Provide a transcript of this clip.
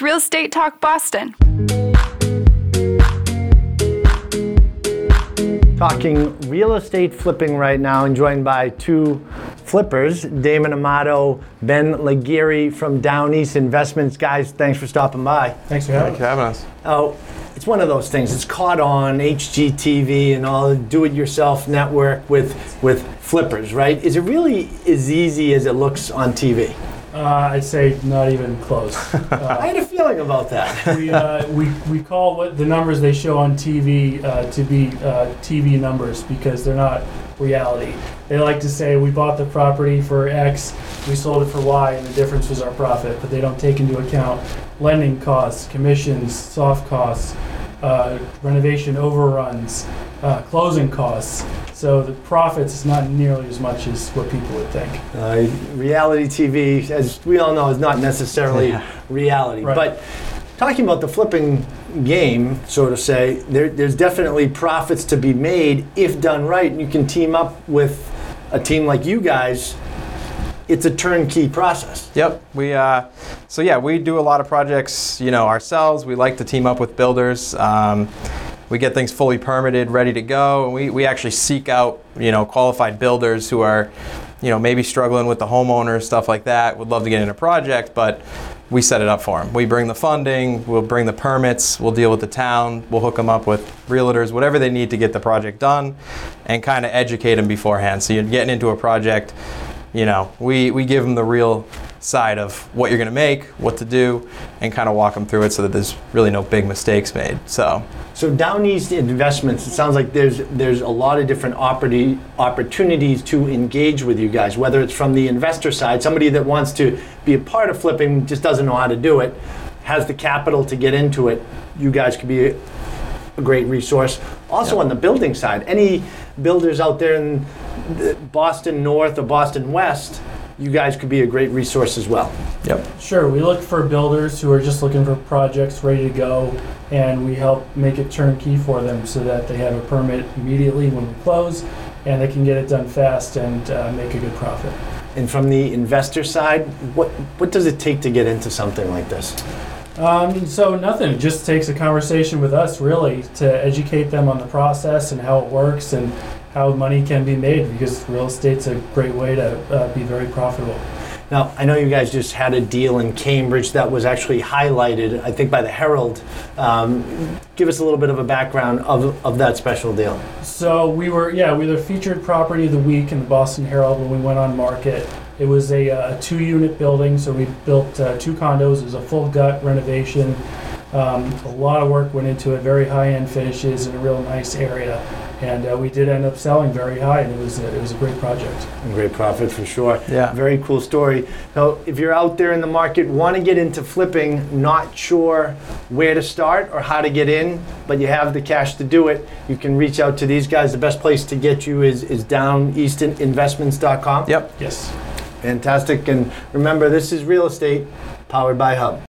It's Real Estate Talk Boston. Talking real estate flipping right now, and joined by two flippers, Damon Amato, Ben Legere from Down East Investments. Guys, thanks for stopping by. Thanks for having Thanks for having us. Oh, it's one of those things. It's caught on HGTV and all the do-it-yourself network with with flippers, right? Is it really as easy as it looks on TV? Uh, I'd say not even close. I Uh, had a feeling about that. we, uh, we, we call what the numbers they show on TV uh, to be uh, TV numbers because they're not reality. They like to say we bought the property for X, we sold it for Y, and the difference was our profit. But they don't take into account lending costs, commissions, soft costs, uh, renovation overruns, uh, closing costs. So the profits is not nearly as much as what people would think. Uh, reality TV, as we all know, is not necessarily Yeah. reality. Right. But talking about the flipping game, so to say, there, there's definitely profits to be made if done right. And you can team up with a team like you guys. It's a turnkey process. Yep. We uh, so yeah, we do a lot of projects, you know, ourselves. We like to team up with builders. Um, we get things fully permitted, ready to go, and we, we actually seek out, you know, qualified builders who are, you know, maybe struggling with the homeowner stuff like that. Would love to get in a project, but we set it up for them. We bring the funding, we'll bring the permits, we'll deal with the town, we'll hook them up with realtors, whatever they need to get the project done, and kind of educate them beforehand. So you're getting into a project you know, we, we give them the real side of what you're going to make, what to do, and kind of walk them through it so that there's really no big mistakes made. So, So down east investments, it sounds like there's there's a lot of different opportunity, opportunities to engage with you guys. Whether it's from the investor side, somebody that wants to be a part of flipping just doesn't know how to do it, has the capital to get into it. You guys could be a, a great resource. Also Yeah. on the building side, any builders out there in Boston North or Boston West, you guys could be a great resource as well. yep. Sure, we look for builders who are just looking for projects ready to go, and we help make it turnkey for them so that they have a permit immediately when we close, and they can get it done fast and uh, make a good profit. And from the investor side, what what does it take to get into something like this? Um, so nothing, it just takes a conversation with us really to educate them on the process and how it works and how money can be made because real estate's a great way to uh, be very profitable. Now, I know you guys just had a deal in Cambridge that was actually highlighted, I think, by the Herald. Um, give us a little bit of a background of, of that special deal. So we were, yeah, we were the featured property of the week in the Boston Herald when we went on market. It was a, uh, two-unit building, so we built uh, two condos. It was a full gut renovation. Um, a lot of work went into it, very high-end finishes in a real nice area, and uh, we did end up selling very high, and it was a, it was a great project. And Great profit for sure. Yeah. Very cool story. Now, if you're out there in the market, want to get into flipping, not sure where to start or how to get in, but you have the cash to do it, you can reach out to these guys. The best place to get you is, is downeastinvestments.com. Yep. Yes. Fantastic. And remember, this is real estate powered by Hub.